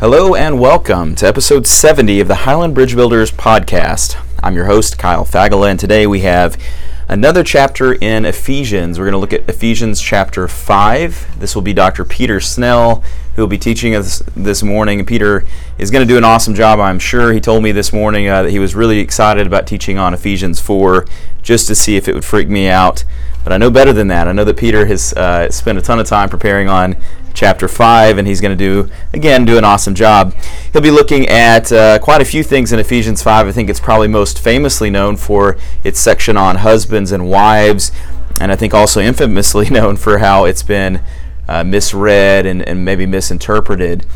Hello and welcome to episode 70 of the Highland Bridge Builders podcast. I'm your host, Kyle Fagala, and today we have another chapter in Ephesians. We're going to look at Ephesians chapter 5. This will be Dr. Peter Snell who will be teaching us this morning. Peter is going to do an awesome job, I'm sure. He told me this morning uh, that he was really excited about teaching on Ephesians 4 just to see if it would freak me out. But I know better than that. I know that Peter has uh, spent a ton of time preparing on chapter 5, and he's going to do, again, do an awesome job. He'll be looking at uh, quite a few things in Ephesians 5. I think it's probably most famously known for its section on husbands and wives, and I think also infamously known for how it's been uh, misread and, and, maybe misinterpreted.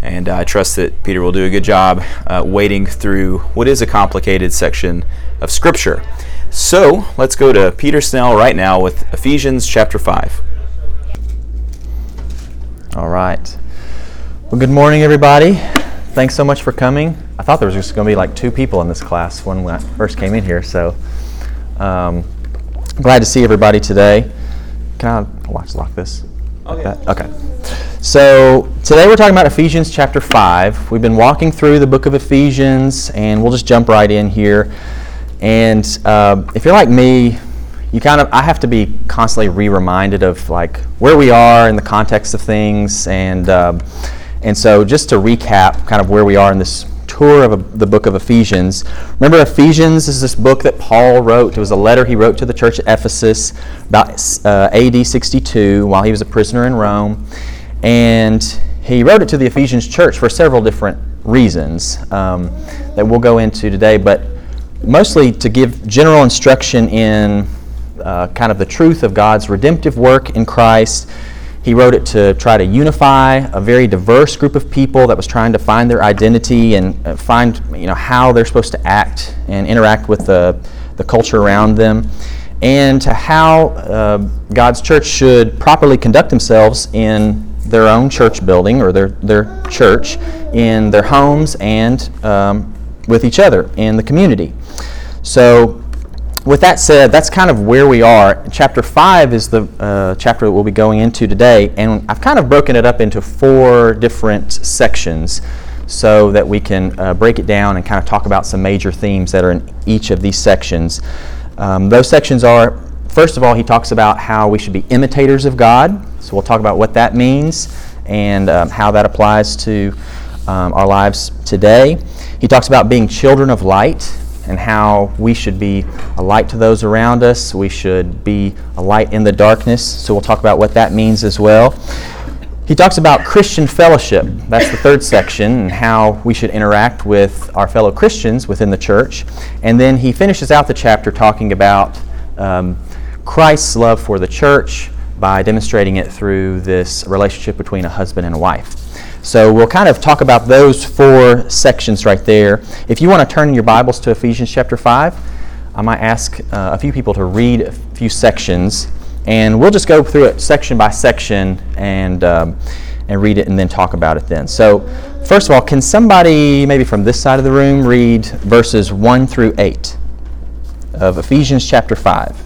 And I trust that Peter will do a good job uh, wading through what is a complicated section of Scripture. So let's go to Peter Snell right now with Ephesians chapter 5. All right. Well, good morning, everybody. Thanks so much for coming. I thought there was just going to be like two people in this class when I first came in here, so um, glad to see everybody today. Can I watch lock this? Like that? Okay. So today we're talking about Ephesians chapter 5. We've been walking through the book of Ephesians, and we'll just jump right in here. And uh, if you're like me, you kind of I have to be constantly re-reminded of like where we are in the context of things, and uh, and so just to recap, kind of where we are in this tour of a, the book of Ephesians. Remember, Ephesians is this book that Paul wrote. It was a letter he wrote to the church at Ephesus about uh, AD 62 while he was a prisoner in Rome. And he wrote it to the Ephesians church for several different reasons um, that we'll go into today, but mostly to give general instruction in uh, kind of the truth of God's redemptive work in Christ he wrote it to try to unify a very diverse group of people that was trying to find their identity and uh, find you know, how they're supposed to act and interact with the, the culture around them, and to how uh, God's church should properly conduct themselves in their own church building or their, their church, in their homes, and um, with each other in the community. So, with that said, that's kind of where we are. Chapter 5 is the uh, chapter that we'll be going into today, and I've kind of broken it up into four different sections so that we can uh, break it down and kind of talk about some major themes that are in each of these sections. Um, those sections are first of all, he talks about how we should be imitators of God, so we'll talk about what that means and um, how that applies to um, our lives today. He talks about being children of light and how we should be a light to those around us. We should be a light in the darkness. So we'll talk about what that means as well. He talks about Christian fellowship. That's the third section, and how we should interact with our fellow Christians within the church. And then he finishes out the chapter talking about um, Christ's love for the church by demonstrating it through this relationship between a husband and a wife. So we'll kind of talk about those four sections right there. If you want to turn your Bibles to Ephesians chapter 5, I might ask uh, a few people to read a few sections, and we'll just go through it section by section and, um, and read it and then talk about it then. So, first of all, can somebody, maybe from this side of the room, read verses 1 through 8 of Ephesians chapter 5?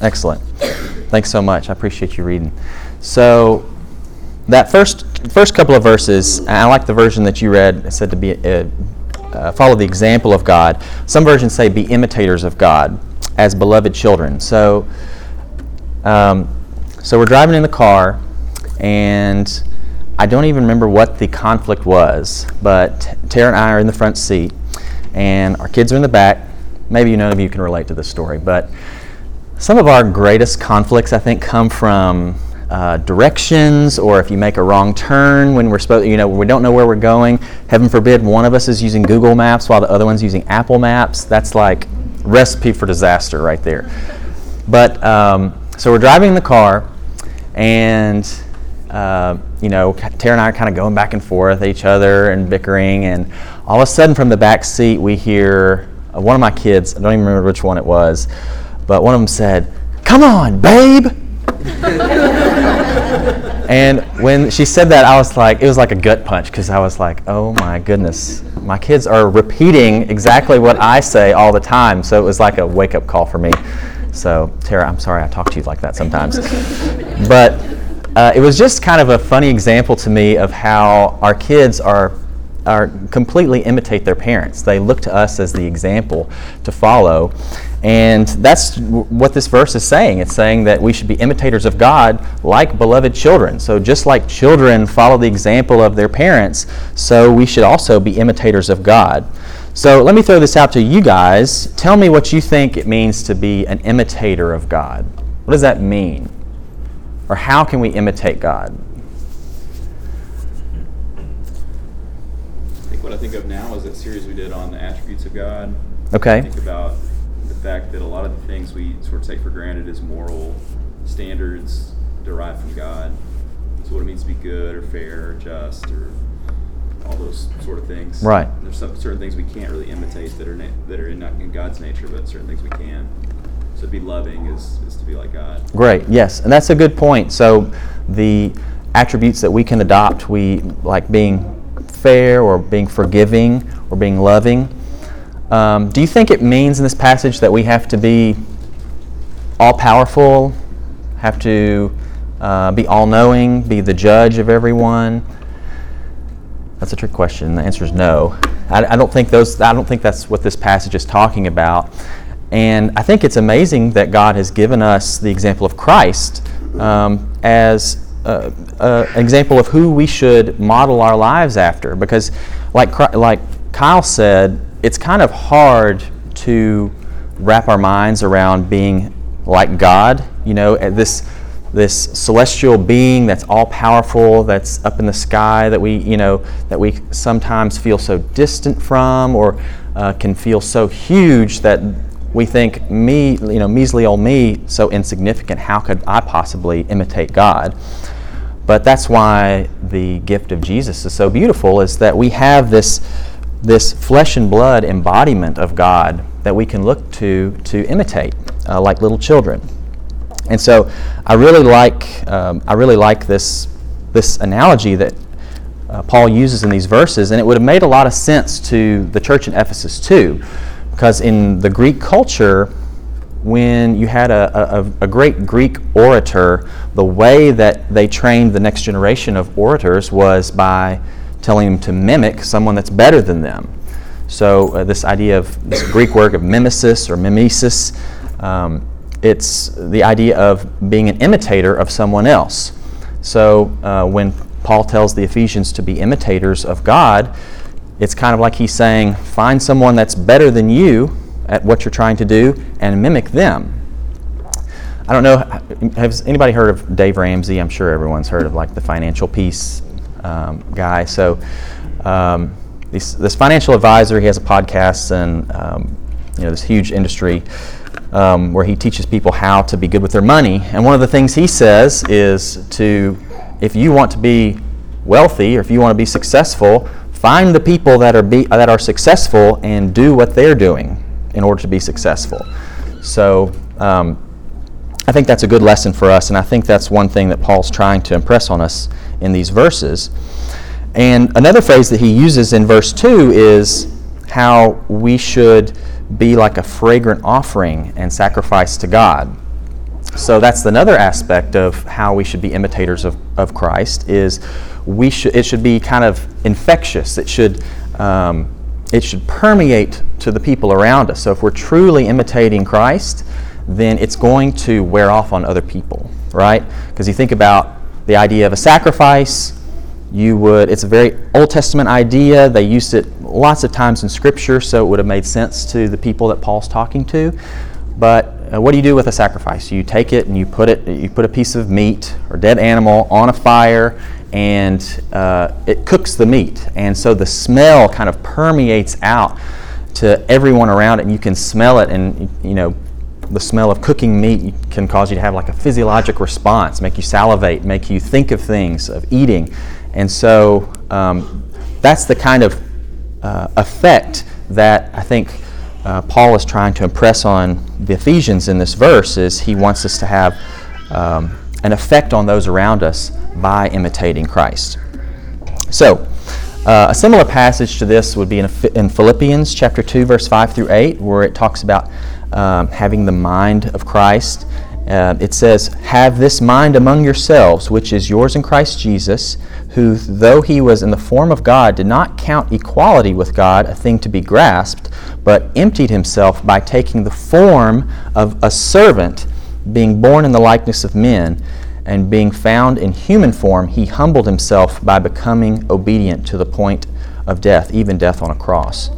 Excellent. Thanks so much. I appreciate you reading. So, that first first couple of verses, I like the version that you read. It said to be uh, uh, follow the example of God. Some versions say be imitators of God as beloved children. So, um, so we're driving in the car, and I don't even remember what the conflict was, but Tara and I are in the front seat, and our kids are in the back. Maybe none of you can relate to this story, but some of our greatest conflicts, I think, come from uh, directions or if you make a wrong turn when we're supposed, you know, we don't know where we're going. Heaven forbid one of us is using Google Maps while the other one's using Apple Maps. That's like recipe for disaster right there. But um, so we're driving in the car, and uh, you know, Tara and I are kind of going back and forth at each other and bickering, and all of a sudden from the back seat we hear uh, one of my kids. I don't even remember which one it was, but one of them said, "Come on, babe." and when she said that, I was like, it was like a gut punch because I was like, oh my goodness, my kids are repeating exactly what I say all the time. So it was like a wake up call for me. So, Tara, I'm sorry I talk to you like that sometimes. but uh, it was just kind of a funny example to me of how our kids are are completely imitate their parents. They look to us as the example to follow. And that's what this verse is saying. It's saying that we should be imitators of God like beloved children. So, just like children follow the example of their parents, so we should also be imitators of God. So, let me throw this out to you guys. Tell me what you think it means to be an imitator of God. What does that mean? Or how can we imitate God? I think what I think of now is that series we did on the attributes of God. Okay. I think about fact that a lot of the things we sort of take for granted as moral standards derived from God. So what it means to be good or fair or just or all those sort of things. Right. There's some certain things we can't really imitate that are na- that are in, not in God's nature, but certain things we can. So to be loving is, is to be like God. Great. Yes, and that's a good point. So the attributes that we can adopt, we like being fair or being forgiving or being loving um, do you think it means in this passage that we have to be all powerful, have to uh, be all knowing, be the judge of everyone? That's a trick question. The answer is no. I, I, don't think those. I don't think that's what this passage is talking about. And I think it's amazing that God has given us the example of Christ um, as uh, uh, an example of who we should model our lives after. Because, like like Kyle said, it's kind of hard to wrap our minds around being like God, you know, this this celestial being that's all powerful, that's up in the sky, that we, you know, that we sometimes feel so distant from, or uh, can feel so huge that we think me, you know, measly old me, so insignificant. How could I possibly imitate God? But that's why the gift of Jesus is so beautiful, is that we have this this flesh and blood embodiment of God that we can look to to imitate, uh, like little children. And so, I really like um, I really like this this analogy that uh, Paul uses in these verses, and it would have made a lot of sense to the church in Ephesus too, because in the Greek culture, when you had a, a, a, great Greek orator, the way that they trained the next generation of orators was by telling them to mimic someone that's better than them. So uh, this idea of this Greek word of mimesis or mimesis, um, it's the idea of being an imitator of someone else. So uh, when Paul tells the Ephesians to be imitators of God, it's kind of like he's saying, find someone that's better than you at what you're trying to do and mimic them. I don't know, has anybody heard of Dave Ramsey? I'm sure everyone's heard of like the financial peace um, guy. So um, this, this, financial advisor, he has a podcast and um, you know this huge industry um, where he teaches people how to be good with their money. And one of the things he says is to, if you want to be wealthy or if you want to be successful, find the people that are be, that are successful and do what they're doing in order to be successful. So. I think that's a good lesson for us, and I think that's one thing that Paul's trying to impress on us in these verses. And another phrase that he uses in verse 2 is how we should be like a fragrant offering and sacrifice to God. so that's another aspect of how we should be imitators of, of Christ is we should it should be kind of infectious. It should um, it should permeate to the people around us. So if we're truly imitating Christ, then it's going to wear off on other people, right? Because you think about the idea of a sacrifice, you would it's a very Old Testament idea. They used it lots of times in Scripture, so it would have made sense to the people that Paul's talking to. But uh, what do you do with a sacrifice? You take it and you put it, you put a piece of meat or dead animal on a fire, and uh, it cooks the meat, and so the smell kind of permeates out to everyone around it, and you can smell it, and you know. The smell of cooking meat can cause you to have like a physiologic response, make you salivate, make you think of things, of eating. And so um, that's the kind of uh, effect that I think uh, Paul is trying to impress on the Ephesians in this verse is he wants us to have um, an effect on those around us by imitating Christ. So, uh, a similar passage to this would be in, in, Philippians chapter 2, verse 5 through 8, where it talks about um, having the mind of Christ. Uh, it says, Have this mind among yourselves, which is yours in Christ Jesus, who, though he was in the form of God, did not count equality with God a thing to be grasped, but emptied himself by taking the form of a servant, being born in the likeness of men, and being found in human form, he humbled himself by becoming obedient to the point of death, even death on a cross.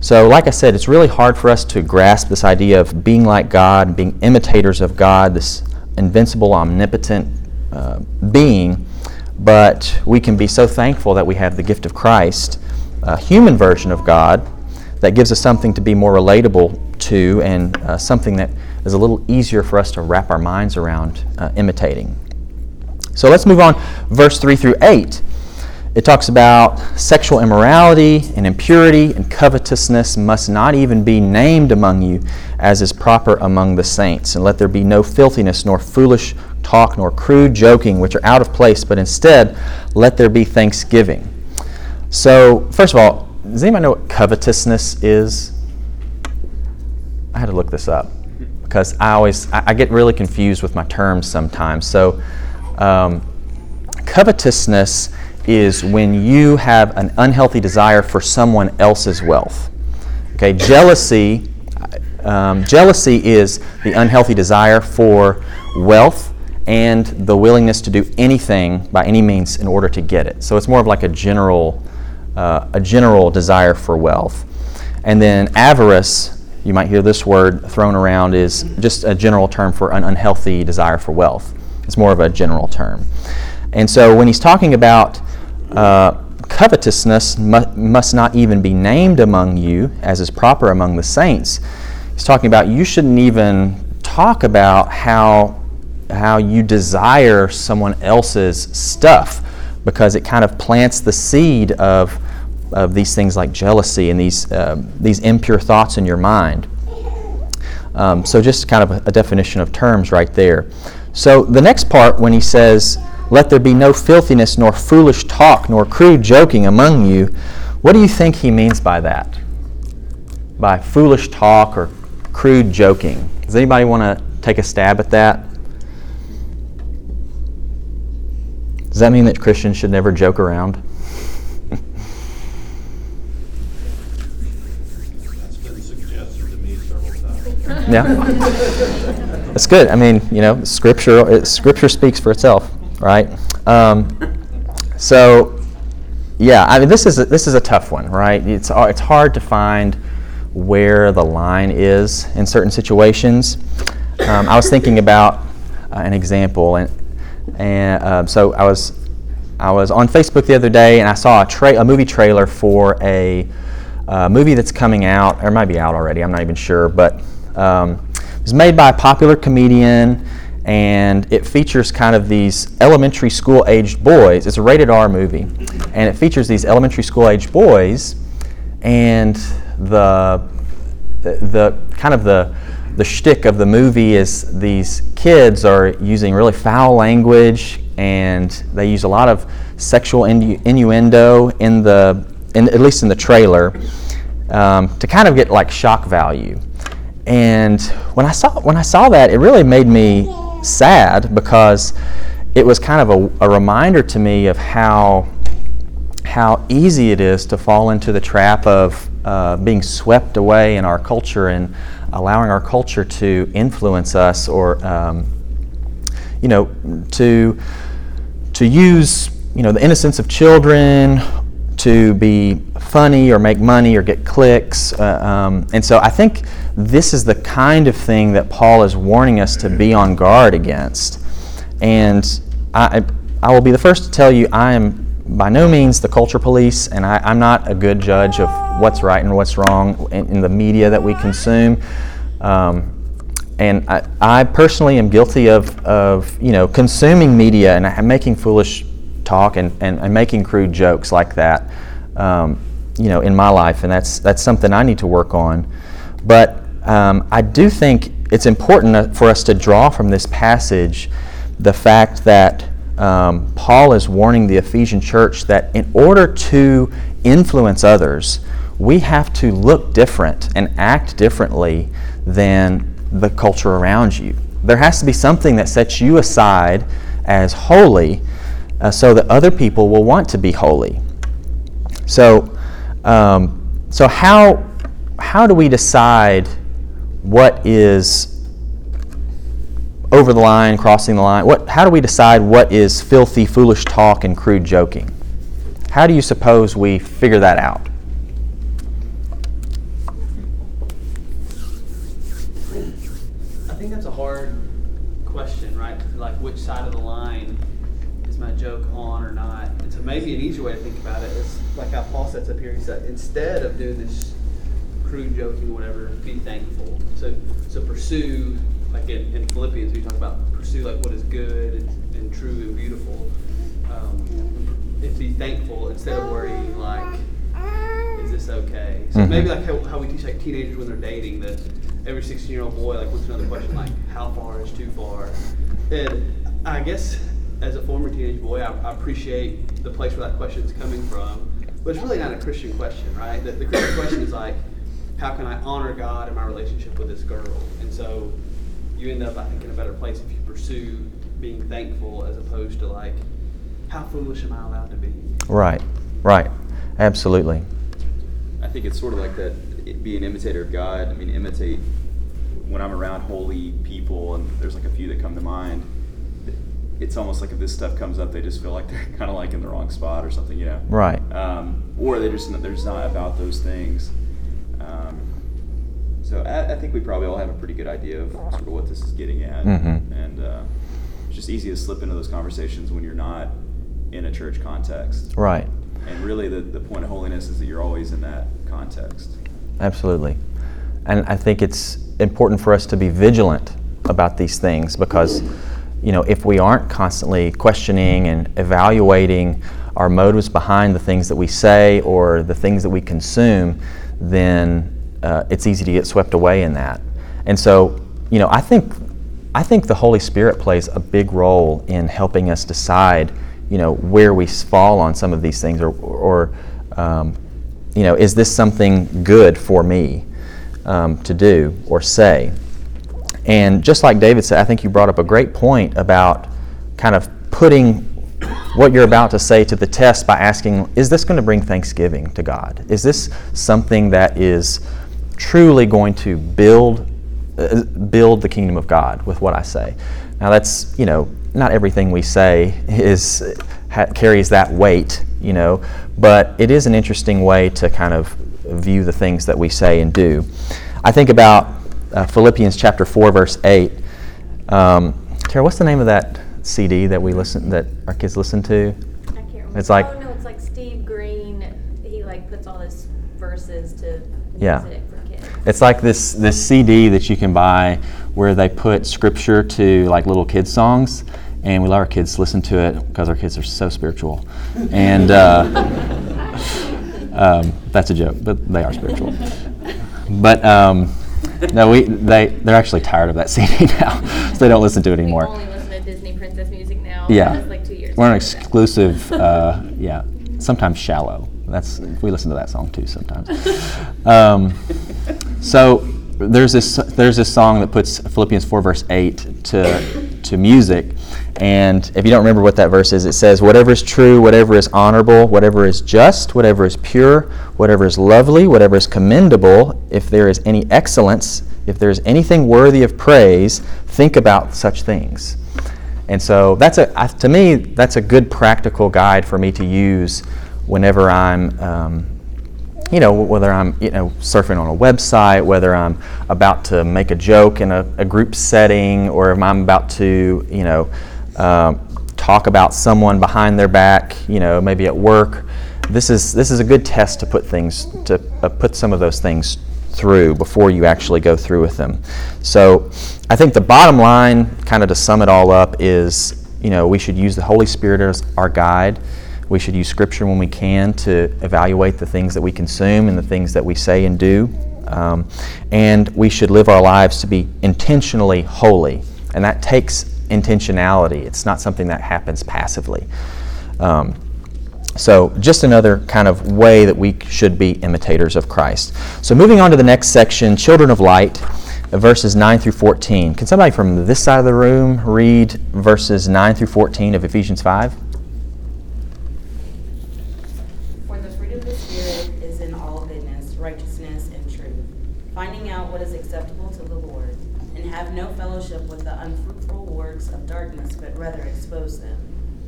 So, like I said, it's really hard for us to grasp this idea of being like God, being imitators of God, this invincible, omnipotent uh, being. But we can be so thankful that we have the gift of Christ, a human version of God, that gives us something to be more relatable to and uh, something that is a little easier for us to wrap our minds around uh, imitating. So let's move on, verse 3 through 8. It talks about sexual immorality and impurity and covetousness must not even be named among you as is proper among the saints. And let there be no filthiness, nor foolish talk, nor crude joking, which are out of place, but instead let there be thanksgiving. So, first of all, does anybody know what covetousness is? I had to look this up because I always I, I get really confused with my terms sometimes. So, um, covetousness is when you have an unhealthy desire for someone else's wealth. Okay, jealousy. Um, jealousy is the unhealthy desire for wealth and the willingness to do anything by any means in order to get it. So it's more of like a general, uh, a general desire for wealth. And then avarice, you might hear this word thrown around, is just a general term for an unhealthy desire for wealth. It's more of a general term. And so when he's talking about uh, covetousness mu- must not even be named among you, as is proper among the saints. He's talking about you shouldn't even talk about how, how you desire someone else's stuff because it kind of plants the seed of, of these things like jealousy and these, uh, these impure thoughts in your mind. Um, so, just kind of a, a definition of terms right there. So, the next part, when he says, let there be no filthiness, nor foolish talk, nor crude joking among you. What do you think he means by that? By foolish talk or crude joking? Does anybody want to take a stab at that? Does that mean that Christians should never joke around? Yeah, that's good. I mean, you know, scripture scripture speaks for itself right? Um, so, yeah, I mean, this is a, this is a tough one, right? It's it's hard to find where the line is in certain situations. Um, I was thinking about uh, an example, and and uh, so I was I was on Facebook the other day, and I saw a tra- a movie trailer for a uh, movie that's coming out, or might be out already. I'm not even sure, but um, it was made by a popular comedian and it features kind of these elementary school aged boys. It's a rated R movie, and it features these elementary school aged boys, and the the kind of the the shtick of the movie is these kids are using really foul language, and they use a lot of sexual innu- innuendo in the in, at least in the trailer um, to kind of get like shock value. And when I saw when I saw that, it really made me sad because it was kind of a, a reminder to me of how how easy it is to fall into the trap of uh, being swept away in our culture and allowing our culture to influence us or um, you know to to use you know the innocence of children to be funny or make money or get clicks. Uh, um, and so I think this is the kind of thing that Paul is warning us to be on guard against. And I, I will be the first to tell you I am by no means the culture police, and I, am not a good judge of what's right and what's wrong in, in the media that we consume. Um, and I, I, personally am guilty of, of you know consuming media and making foolish talk and, and, and making crude jokes like that um, you know in my life. And that's that's something I need to work on. But um, I do think it's important for us to draw from this passage the fact that um, Paul is warning the Ephesian church that in order to influence others, we have to look different and act differently than the culture around you. There has to be something that sets you aside as holy uh, so that other people will want to be holy. So, um, so how, how do we decide what is over the line, crossing the line? What, how do we decide what is filthy, foolish talk and crude joking? How do you suppose we figure that out? I think that's a hard question, right? Like, which side of the line is my joke on or not? So, maybe an easier way to think about it is like how Paul sets up here. He said, instead of doing this crude joking, whatever, be thankful. So, so pursue like in, in Philippians, we talk about pursue like what is good and, and true and beautiful. Um, and be thankful instead of worrying like, is this okay? So mm-hmm. maybe like how, how we teach like teenagers when they're dating that every 16 year old boy like what's another question like how far is too far? And I guess as a former teenage boy, I, I appreciate the place where that question is coming from. But it's really not a Christian question, right? The, the Christian question is like, how can I honor God in my relationship with this girl? And so you end up, I think, in a better place if you pursue being thankful as opposed to like, how foolish am I allowed to be? Right, right, absolutely. I think it's sort of like that. Be an imitator of God. I mean, imitate. When I'm around holy people, and there's like a few that come to mind, it's almost like if this stuff comes up, they just feel like they're kind of like in the wrong spot or something, you know? Right. Um, or they just they're just not about those things. Um, so I, I, think we probably all have a pretty good idea of sort of what this is getting at, mm-hmm. and uh, it's just easy to slip into those conversations when you're not in a church context. Right. And really, the, the point of holiness is that you're always in that context. Absolutely. And I think it's important for us to be vigilant about these things because, you know, if we aren't constantly questioning and evaluating our motives behind the things that we say or the things that we consume, then uh, it's easy to get swept away in that. And so, you know, I think I think the Holy Spirit plays a big role in helping us decide, you know, where we fall on some of these things, or, or um, you know, is this something good for me um, to do or say? And just like David said, I think you brought up a great point about kind of putting what you're about to say to the test by asking, is this going to bring thanksgiving to God? Is this something that is truly going to build uh, build the kingdom of God with what I say. Now that's you know not everything we say is ha, carries that weight, you know, but it is an interesting way to kind of view the things that we say and do. I think about uh, Philippians chapter four verse eight. Um, Tara, what's the name of that CD that we listen that our kids listen to? I can't remember. It's like oh no, it's like Steve Green. He like puts all his verses to yeah. music. It's like this this CD that you can buy where they put scripture to like little kids songs, and we let our kids listen to it because our kids are so spiritual, and uh, um, that's a joke, but they are spiritual. But um, no, we they they're actually tired of that CD now, so they don't listen to it anymore. We only listen to Disney princess music now. Yeah, like two years. We're an exclusive. Uh, yeah, sometimes shallow. That's we listen to that song too sometimes. Um, so there's this there's this song that puts Philippians 4 verse 8 to to music. And if you don't remember what that verse is, it says, Whatever is true, whatever is honorable, whatever is just, whatever is pure, whatever is lovely, whatever is commendable, if there is any excellence, if there is anything worthy of praise, think about such things. And so that's a to me that's a good practical guide for me to use whenever I'm um, you know, whether I'm you know surfing on a website, whether I'm about to make a joke in a, a group setting, or if I'm about to you know um, talk about someone behind their back, you know, maybe at work. This is this is a good test to put things to uh, put some of those things through before you actually go through with them. So, I think the bottom line, kind of to sum it all up, is you know we should use the Holy Spirit as our guide we should use Scripture when we can to evaluate the things that we consume and the things that we say and do. Um, and we should live our lives to be intentionally holy. And that takes intentionality, it's not something that happens passively. Um, so, just another kind of way that we should be imitators of Christ. So, moving on to the next section, children of light, verses 9 through 14. Can somebody from this side of the room read verses 9 through 14 of Ephesians 5?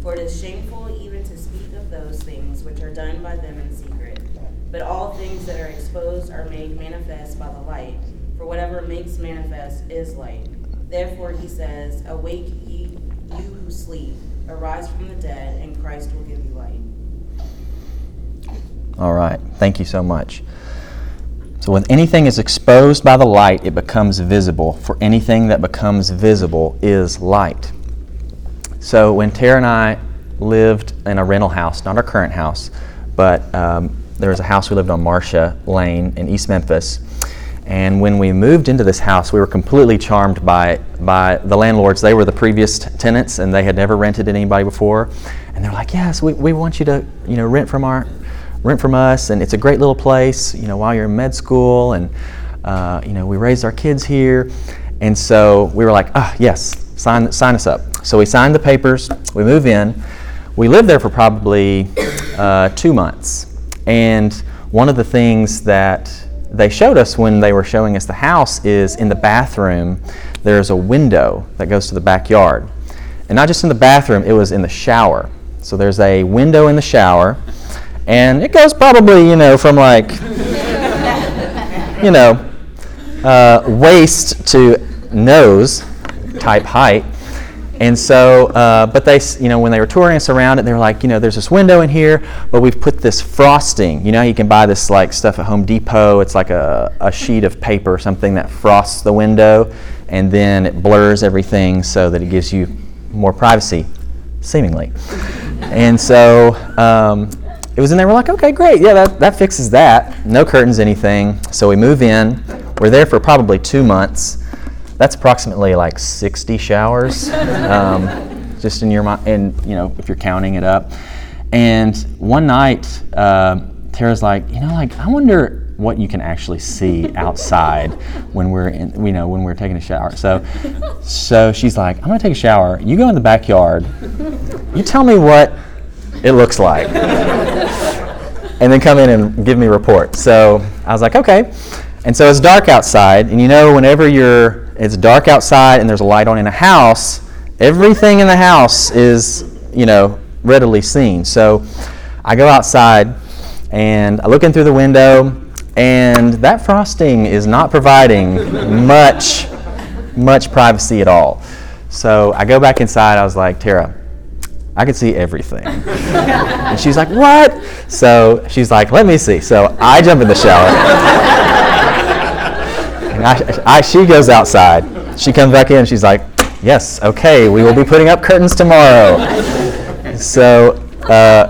For it is shameful even to speak of those things which are done by them in secret. But all things that are exposed are made manifest by the light. For whatever makes manifest is light. Therefore he says, Awake ye, you who sleep, arise from the dead, and Christ will give you light. All right. Thank you so much. So, when anything is exposed by the light, it becomes visible. For anything that becomes visible is light. So when Tara and I lived in a rental house, not our current house, but um, there was a house we lived on Marcia Lane in East Memphis. And when we moved into this house, we were completely charmed by, by the landlords. They were the previous tenants and they had never rented to anybody before. And they're like, yes, we, we want you to you know, rent from our rent from us and it's a great little place, you know, while you're in med school and uh, you know, we raised our kids here. And so we were like, ah, yes, sign, sign us up. So we signed the papers, we move in. We lived there for probably uh, two months. And one of the things that they showed us when they were showing us the house is in the bathroom, there's a window that goes to the backyard. And not just in the bathroom, it was in the shower. So there's a window in the shower, and it goes probably, you know, from like, you know, uh, waist to nose type height. And so, uh, but they, you know, when they were touring us around it, they were like, you know, there's this window in here, but we've put this frosting. You know, you can buy this like stuff at Home Depot. It's like a, a sheet of paper or something that frosts the window, and then it blurs everything so that it gives you more privacy, seemingly. and so um, it was in there. We're like, okay, great, yeah, that, that fixes that. No curtains, anything. So we move in. We're there for probably two months that's approximately like 60 showers, um, just in your mind, and you know if you're counting it up. And one night, uh, Tara's like, you know, like I wonder what you can actually see outside when we're in, you know when we're taking a shower. So, so she's like, I'm gonna take a shower. You go in the backyard. You tell me what it looks like, and then come in and give me a report. So I was like, okay. And so it's dark outside, and you know, whenever you're it's dark outside and there's a light on in a house, everything in the house is, you know, readily seen. So I go outside and I look in through the window and that frosting is not providing much much privacy at all. So I go back inside. I was like, Tara, I can see everything. and she's like, What? So she's like, Let me see. So I jump in the shower. I, I, she goes outside. She comes back in. She's like, "Yes, okay, we will be putting up curtains tomorrow." so, uh,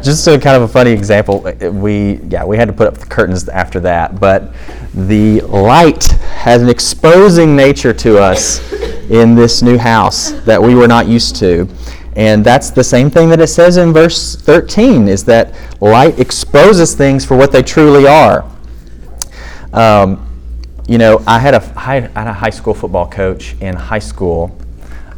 just a kind of a funny example. We yeah we had to put up the curtains after that, but the light has an exposing nature to us in this new house that we were not used to. And that's the same thing that it says in verse 13 is that light exposes things for what they truly are. Um, you know, I had a I had a high school football coach in high school.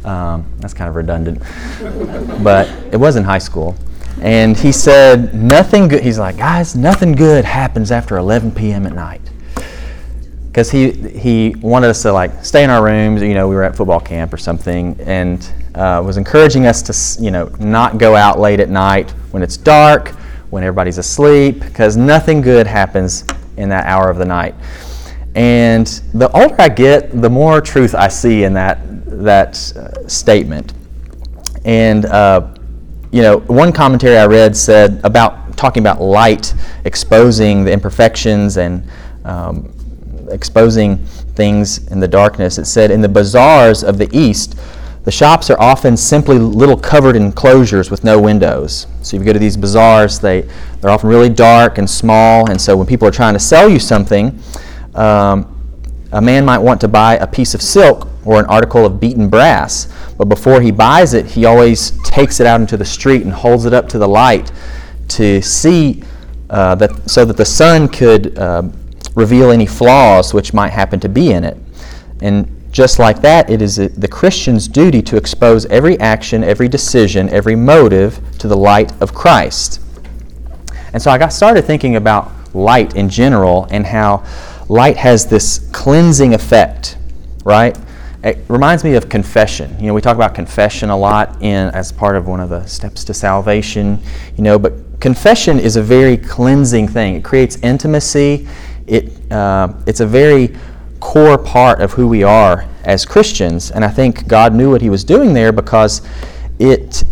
Um, that's kind of redundant, but it was in high school. And he said, nothing good. He's like, guys, nothing good happens after 11 p.m. at night. Because he, he wanted us to like stay in our rooms. You know, we were at football camp or something, and uh, was encouraging us to, you know, not go out late at night when it's dark, when everybody's asleep, because nothing good happens in that hour of the night. And the older I get, the more truth I see in that that uh, statement. And uh, you know, one commentary I read said about talking about light exposing the imperfections and um, exposing things in the darkness. It said in the bazaars of the East, the shops are often simply little covered enclosures with no windows. So if you go to these bazaars, they, they're often really dark and small, and so when people are trying to sell you something, um, a man might want to buy a piece of silk or an article of beaten brass, but before he buys it, he always takes it out into the street and holds it up to the light to see uh, that so that the sun could uh, reveal any flaws which might happen to be in it. And just like that, it is the Christian's duty to expose every action, every decision, every motive to the light of Christ. And so I got started thinking about light in general and how light has this cleansing effect, right? It reminds me of confession. You know, we talk about confession a lot in as part of one of the steps to salvation, you know, but confession is a very cleansing thing. It creates intimacy. It, uh, it's a very core part of who we are as Christians, and I think God knew what He was doing there because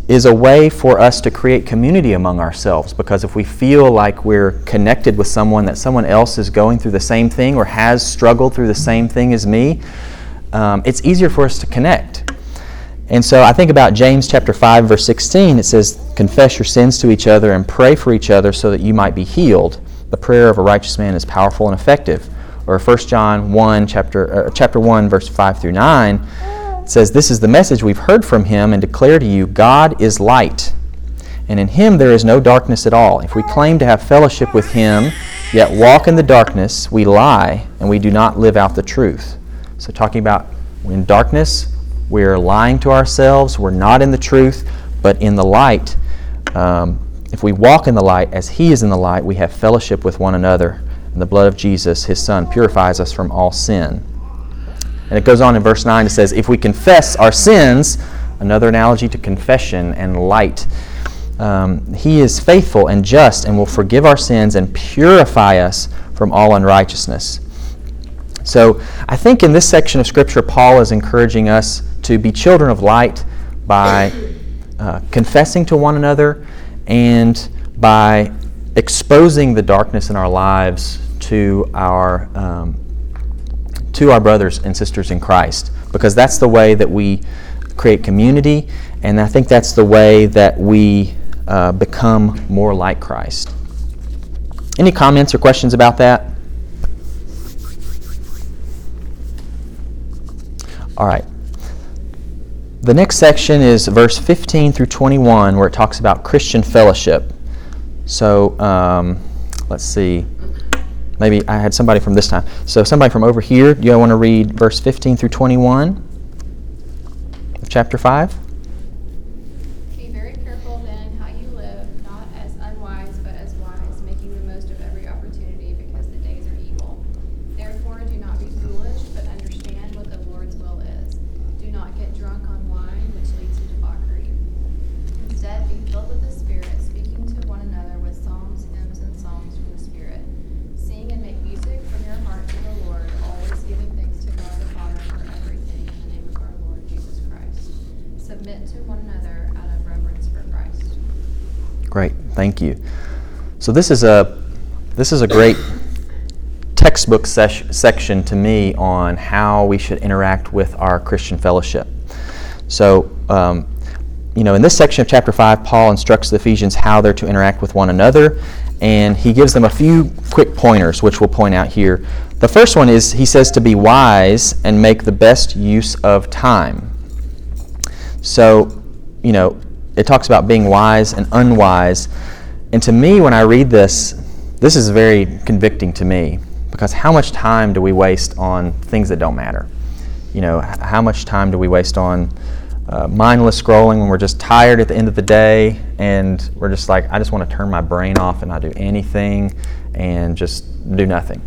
is a way for us to create community among ourselves because if we feel like we're connected with someone that someone else is going through the same thing or has struggled through the same thing as me um, it's easier for us to connect. And so i think about james chapter 5 verse 16 it says confess your sins to each other and pray for each other so that you might be healed. The prayer of a righteous man is powerful and effective. Or 1 john 1 chapter, uh, chapter 1 verse 5 through 9 says, This is the message we've heard from him and declare to you God is light, and in him there is no darkness at all. If we claim to have fellowship with him, yet walk in the darkness, we lie and we do not live out the truth. So, talking about in darkness, we're lying to ourselves, we're not in the truth, but in the light. Um, if we walk in the light as he is in the light, we have fellowship with one another. And the blood of Jesus, his son, purifies us from all sin. And it goes on in verse 9, it says, If we confess our sins, another analogy to confession and light, um, He is faithful and just and will forgive our sins and purify us from all unrighteousness. So I think in this section of Scripture, Paul is encouraging us to be children of light by uh, confessing to one another and by exposing the darkness in our lives to our um, to our brothers and sisters in Christ because that's the way that we create community, and I think that's the way that we uh, become more like Christ. Any comments or questions about that? All right. The next section is verse 15 through 21, where it talks about Christian fellowship. So um, let's see. Maybe I had somebody from this time. So somebody from over here, do you want to read verse 15 through 21 of chapter 5? Be very careful then how you live, not as unwise, but as wise, making the most of every opportunity, because the days are evil. Therefore, do not be foolish, but understand what the Lord's will is. Do not get drunk on wine, which leads to debauchery. Instead, be filled with the Spirit, speaking to one another with psalms, hymns, and songs from the Spirit. Sing and make music from your heart to the Lord, always giving thanks to God the Father for everything in the name of our Lord Jesus Christ. Submit to one another out of reverence for Christ. Great, thank you. So this is a this is a great textbook section to me on how we should interact with our Christian fellowship. So, um, you know, in this section of chapter five, Paul instructs the Ephesians how they're to interact with one another, and he gives them a few quick pointers, which we'll point out here. The first one is he says to be wise and make the best use of time. So, you know, it talks about being wise and unwise. And to me, when I read this, this is very convicting to me because how much time do we waste on things that don't matter? You know, how much time do we waste on uh, mindless scrolling when we're just tired at the end of the day and we're just like, I just want to turn my brain off and not do anything and just do nothing.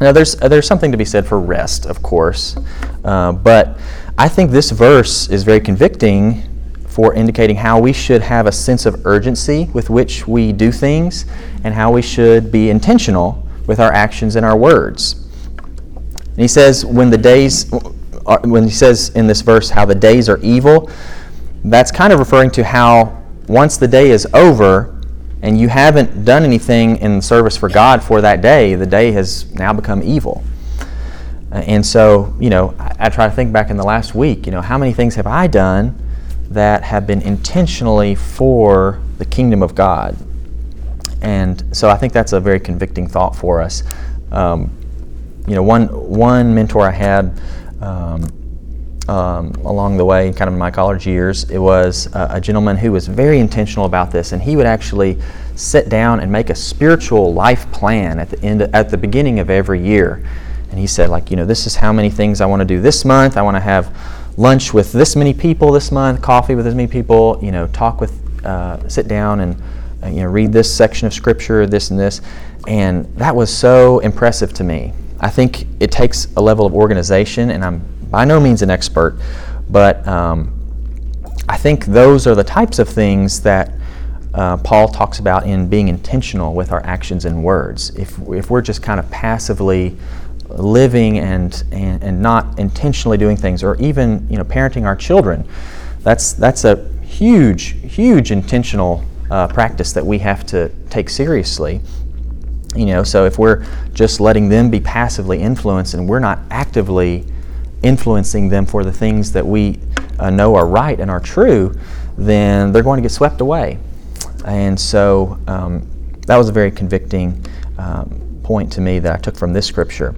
Now, there's, uh, there's something to be said for rest, of course, uh, but I think this verse is very convicting for indicating how we should have a sense of urgency with which we do things and how we should be intentional with our actions and our words. And he says, when the days, uh, when he says in this verse how the days are evil, that's kind of referring to how once the day is over and you haven't done anything in service for God for that day, the day has now become evil. Uh, And so, you know, I, I try to think back in the last week, you know, how many things have I done that have been intentionally for the kingdom of God? And so I think that's a very convicting thought for us. Um, you know, one one mentor I had um, um, along the way, kind of in my college years, it was a, a gentleman who was very intentional about this, and he would actually sit down and make a spiritual life plan at the end, at the beginning of every year. And he said, like, you know, this is how many things I want to do this month. I want to have lunch with this many people this month, coffee with this many people. You know, talk with, uh, sit down and uh, you know, read this section of scripture, this and this. And that was so impressive to me. I think it takes a level of organization, and I'm by no means an expert, but um, I think those are the types of things that uh, Paul talks about in being intentional with our actions and words. If, if we're just kind of passively living and, and, and not intentionally doing things, or even you know, parenting our children, that's, that's a huge, huge intentional uh, practice that we have to take seriously. You know, so if we're just letting them be passively influenced and we're not actively influencing them for the things that we uh, know are right and are true, then they're going to get swept away. And so um, that was a very convicting um, point to me that I took from this scripture.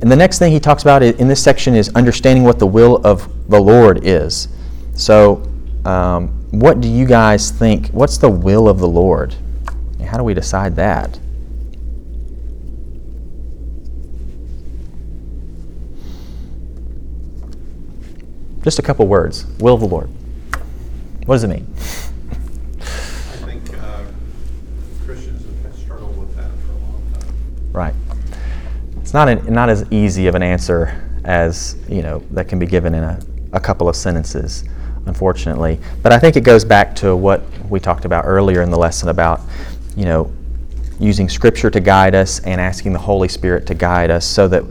And the next thing he talks about in this section is understanding what the will of the Lord is. So, um, what do you guys think? What's the will of the Lord? How do we decide that? Just a couple words. Will of the Lord. What does it mean? I think uh, Christians have struggled with that for a long time. Right. It's not an, not as easy of an answer as you know that can be given in a, a couple of sentences, unfortunately. But I think it goes back to what we talked about earlier in the lesson about you know using Scripture to guide us and asking the Holy Spirit to guide us, so that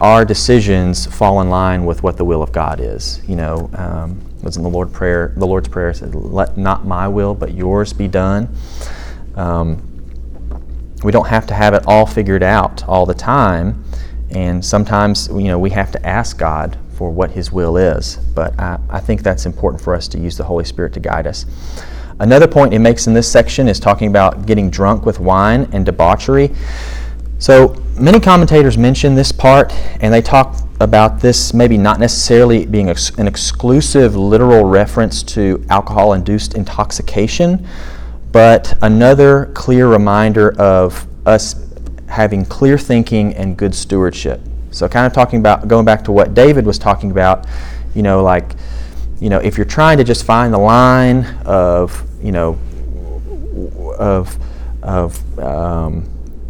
our decisions fall in line with what the will of God is. You know, um, was in the Lord prayer. The Lord's prayer said, "Let not my will, but yours be done." Um, we don't have to have it all figured out all the time, and sometimes you know we have to ask God for what His will is. But I, I think that's important for us to use the Holy Spirit to guide us. Another point it makes in this section is talking about getting drunk with wine and debauchery. So many commentators mention this part, and they talk about this maybe not necessarily being an exclusive literal reference to alcohol induced intoxication, but another clear reminder of us having clear thinking and good stewardship. So, kind of talking about going back to what David was talking about, you know, like, you know, if you're trying to just find the line of, you know, of, of, um,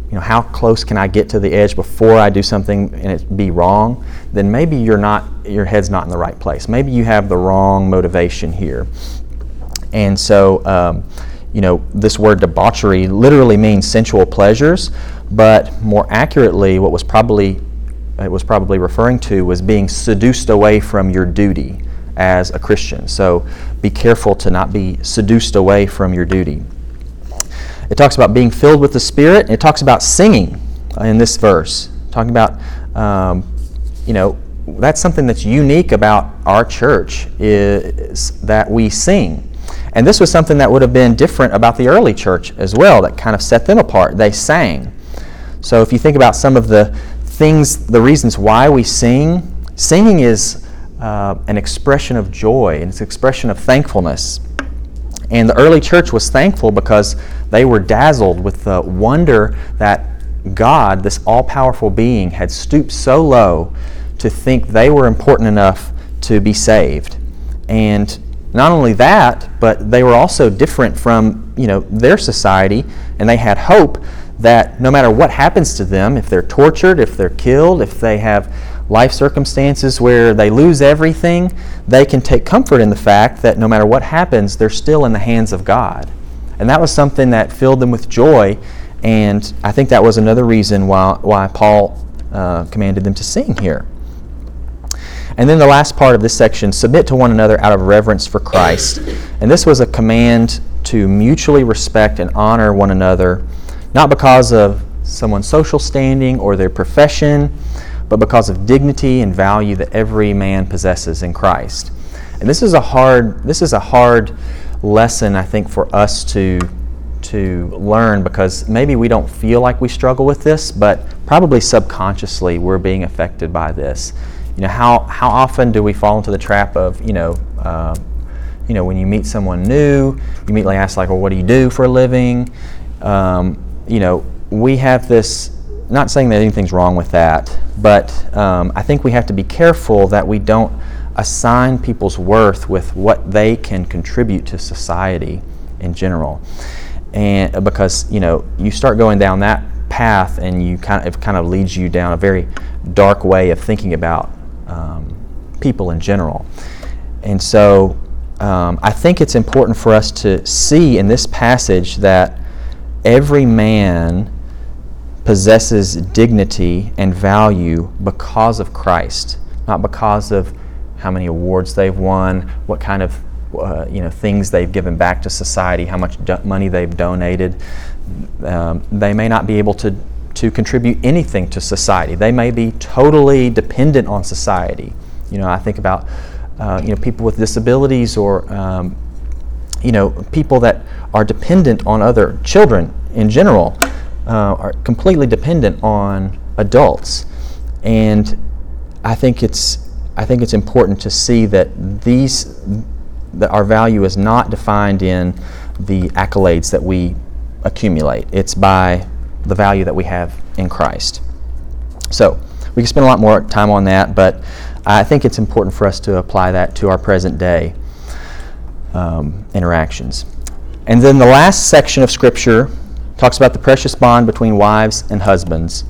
you know, how close can I get to the edge before I do something and it be wrong, then maybe you're not, your head's not in the right place. Maybe you have the wrong motivation here. And so, um, you know, this word debauchery literally means sensual pleasures, but more accurately, what was probably it was probably referring to was being seduced away from your duty as a Christian. So be careful to not be seduced away from your duty. It talks about being filled with the Spirit, and it talks about singing in this verse, talking about, um, you know, that's something that's unique about our church is that we sing. And this was something that would have been different about the early church as well, that kind of set them apart. They sang. So if you think about some of the things, the reasons why we sing, singing is uh, an expression of joy and it's an expression of thankfulness. And the early church was thankful because they were dazzled with the wonder that God, this all powerful being, had stooped so low to think they were important enough to be saved. And not only that, but they were also different from you know their society, and they had hope that no matter what happens to them, if they're tortured, if they're killed, if they have life circumstances where they lose everything, they can take comfort in the fact that no matter what happens, they're still in the hands of God. And that was something that filled them with joy, and I think that was another reason why, why Paul uh, commanded them to sing here. And then the last part of this section submit to one another out of reverence for Christ. And this was a command to mutually respect and honor one another, not because of someone's social standing or their profession, but because of dignity and value that every man possesses in Christ. And this is a hard this is a hard lesson I think for us to to learn because maybe we don't feel like we struggle with this, but probably subconsciously we're being affected by this. You know, how, how often do we fall into the trap of, you know, uh, you know, when you meet someone new, you immediately ask like, well, what do you do for a living? Um, you know, we have this, not saying that anything's wrong with that, but um, I think we have to be careful that we don't assign people's worth with what they can contribute to society in general. And because, you know, you start going down that path and you kind of, it kind of leads you down a very dark way of thinking about um, people in general. And so um, I think it's important for us to see in this passage that every man possesses dignity and value because of Christ, not because of how many awards they've won, what kind of uh, you know things they've given back to society, how much do- money they've donated. Um, they may not be able to to contribute anything to society. They may be totally dependent on society. You know, I think about uh, you know people with disabilities or um, you know people that are dependent on other children in general uh, are completely dependent on adults, and I think it's I think it's important to see that these that our value is not defined in the accolades that we accumulate. It's by the value that we have in Christ. So, we can spend a lot more time on that, but I think it's important for us to apply that to our present day um, interactions. And then the last section of Scripture talks about the precious bond between wives and husbands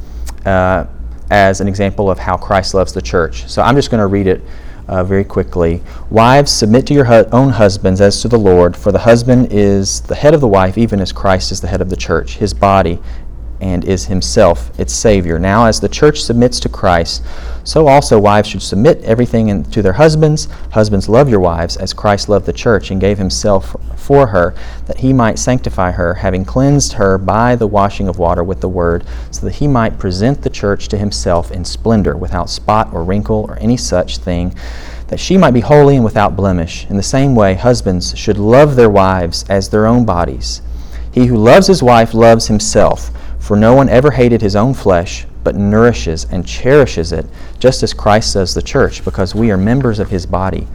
uh, as an example of how Christ loves the church. So I'm just going to read it uh, very quickly. Wives, submit to your hu- own husbands as to the Lord, for the husband is the head of the wife, even as Christ is the head of the church, his body, and is himself its Savior. Now, as the church submits to Christ, so also wives should submit everything in, to their husbands. Husbands, love your wives as Christ loved the church and gave himself for her, that he might sanctify her, having cleansed her by the washing of water with the word, so that he might present the church to himself in splendor, without spot or wrinkle or any such thing, that she might be holy and without blemish. In the same way, husbands should love their wives as their own bodies. He who loves his wife loves himself. For no one ever hated his own flesh, but nourishes and cherishes it, just as Christ does the church, because we are members of his body.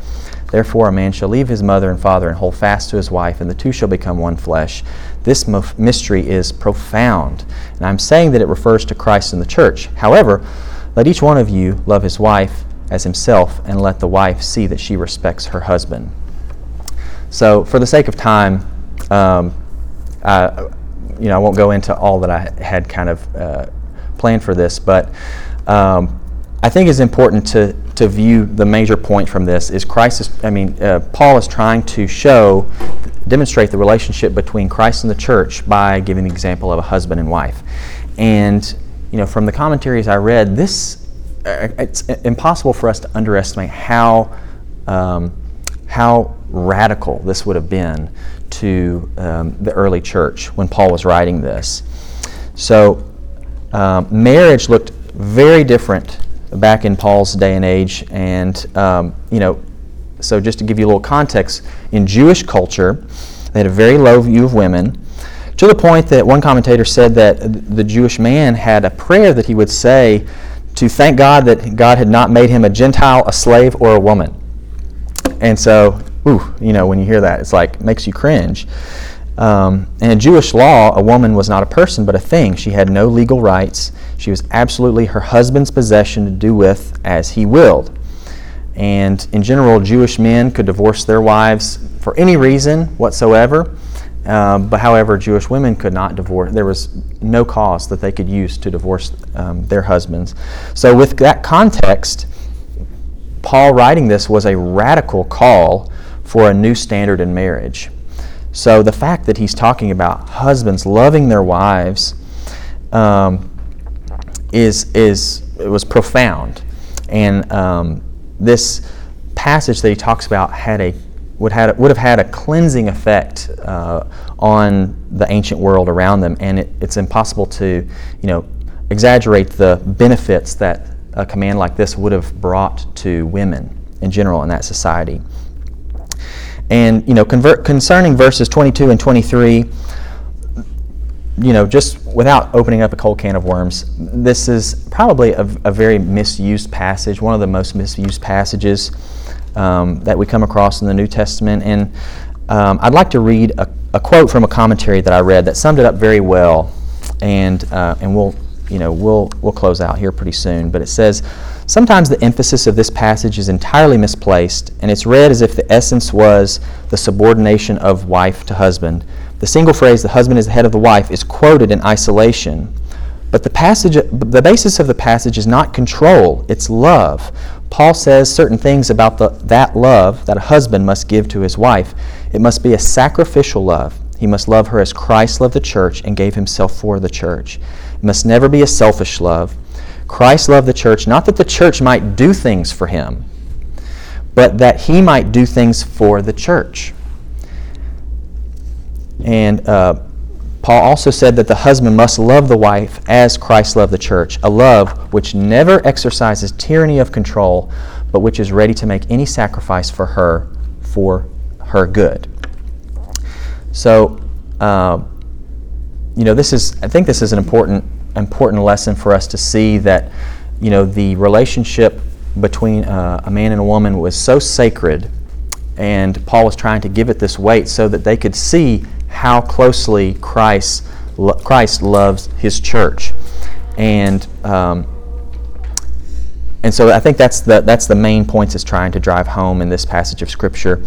Therefore, a man shall leave his mother and father and hold fast to his wife, and the two shall become one flesh. This mystery is profound, and I'm saying that it refers to Christ and the church. However, let each one of you love his wife as himself, and let the wife see that she respects her husband. So, for the sake of time, um, I, you know, I won't go into all that I had kind of uh, planned for this, but um, I think it's important to, to view the major point from this is Christ is, I mean, uh, Paul is trying to show, demonstrate the relationship between Christ and the church by giving the example of a husband and wife. And, you know, from the commentaries I read, this, uh, it's impossible for us to underestimate how, um, how radical this would have been to um, the early church when Paul was writing this. So, um, marriage looked very different back in Paul's day and age, and um, you know, so just to give you a little context, in Jewish culture, they had a very low view of women. To the point that one commentator said that the Jewish man had a prayer that he would say to thank God that God had not made him a Gentile, a slave, or a woman. And so ooh, you know, when you hear that, it's like makes you cringe. Um, in Jewish law, a woman was not a person but a thing. She had no legal rights. She was absolutely her husband's possession to do with as he willed. And in general, Jewish men could divorce their wives for any reason whatsoever. Uh, but however, Jewish women could not divorce. There was no cause that they could use to divorce um, their husbands. So, with that context, Paul writing this was a radical call for a new standard in marriage. So, the fact that he's talking about husbands loving their wives um, is, is was profound. And um, this passage that he talks about had a would, had, would have had a cleansing effect uh, on the ancient world around them, and it, it's impossible to, you know, exaggerate the benefits that a command like this would have brought to women in general in that society. And you know, convert, concerning verses 22 and 23, you know, just without opening up a cold can of worms, this is probably a, a very misused passage, one of the most misused passages um, that we come across in the New Testament. And um, I'd like to read a, a, quote from a commentary that I read that summed it up very well. And, uh, and we'll, you know, we'll, we'll close out here pretty soon. But it says, Sometimes the emphasis of this passage is entirely misplaced, and it's read as if the essence was the subordination of wife to husband. The single phrase, the husband is the head of the wife, is quoted in isolation. But the, passage, the basis of the passage is not control, it's love. Paul says certain things about the, that love that a husband must give to his wife. It must be a sacrificial love. He must love her as Christ loved the church and gave himself for the church. It must never be a selfish love. Christ loved the church not that the church might do things for him, but that he might do things for the church. And uh, Paul also said that the husband must love the wife as Christ loved the church, a love which never exercises tyranny of control, but which is ready to make any sacrifice for her for her good. So, uh, you know, this is, I think this is an important, important lesson for us to see that, you know, the relationship between uh, a man and a woman was so sacred, and Paul was trying to give it this weight so that they could see how closely Christ, Christ loves his church. And, um, and so I think that's the, that's the main points it's trying to drive home in this passage of Scripture.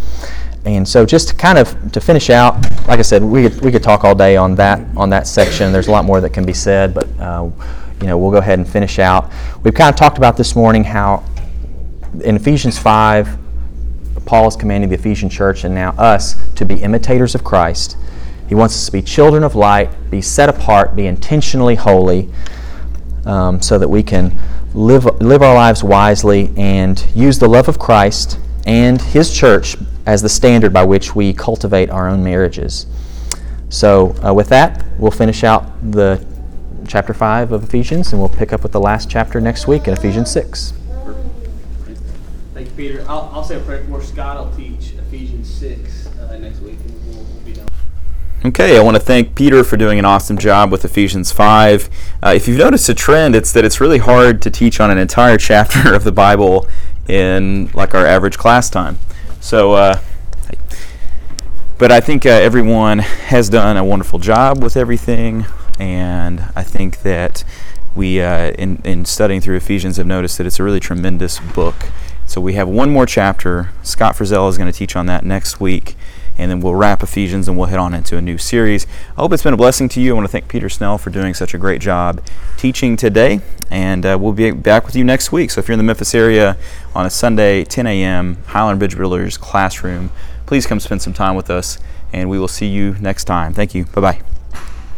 And so just to kind of to finish out, like I said, we could, we could talk all day on that on that section. There's a lot more that can be said, but uh, you know we'll go ahead and finish out. We've kind of talked about this morning how in Ephesians 5, Paul is commanding the Ephesian church and now us to be imitators of Christ he wants us to be children of light, be set apart, be intentionally holy, um, so that we can live, live our lives wisely and use the love of Christ and His church as the standard by which we cultivate our own marriages. So, uh, with that, we'll finish out the chapter 5 of Ephesians and we'll pick up with the last chapter next week in Ephesians 6. Thank you, Peter. I'll, I'll say a prayer for Scott. I'll teach Ephesians 6 uh, next week. Okay, I want to thank Peter for doing an awesome job with Ephesians 5. Uh, if you've noticed a trend, it's that it's really hard to teach on an entire chapter of the Bible in like our average class time. So, uh, but I think uh, everyone has done a wonderful job with everything, and I think that we, uh, in, in studying through Ephesians, have noticed that it's a really tremendous book. So we have one more chapter. Scott Frizell is going to teach on that next week and then we'll wrap Ephesians and we'll head on into a new series. I hope it's been a blessing to you. I want to thank Peter Snell for doing such a great job teaching today, and uh, we'll be back with you next week. So if you're in the Memphis area on a Sunday, 10 a.m., Highland Bridge Builders classroom, please come spend some time with us, and we will see you next time. Thank you. Bye bye.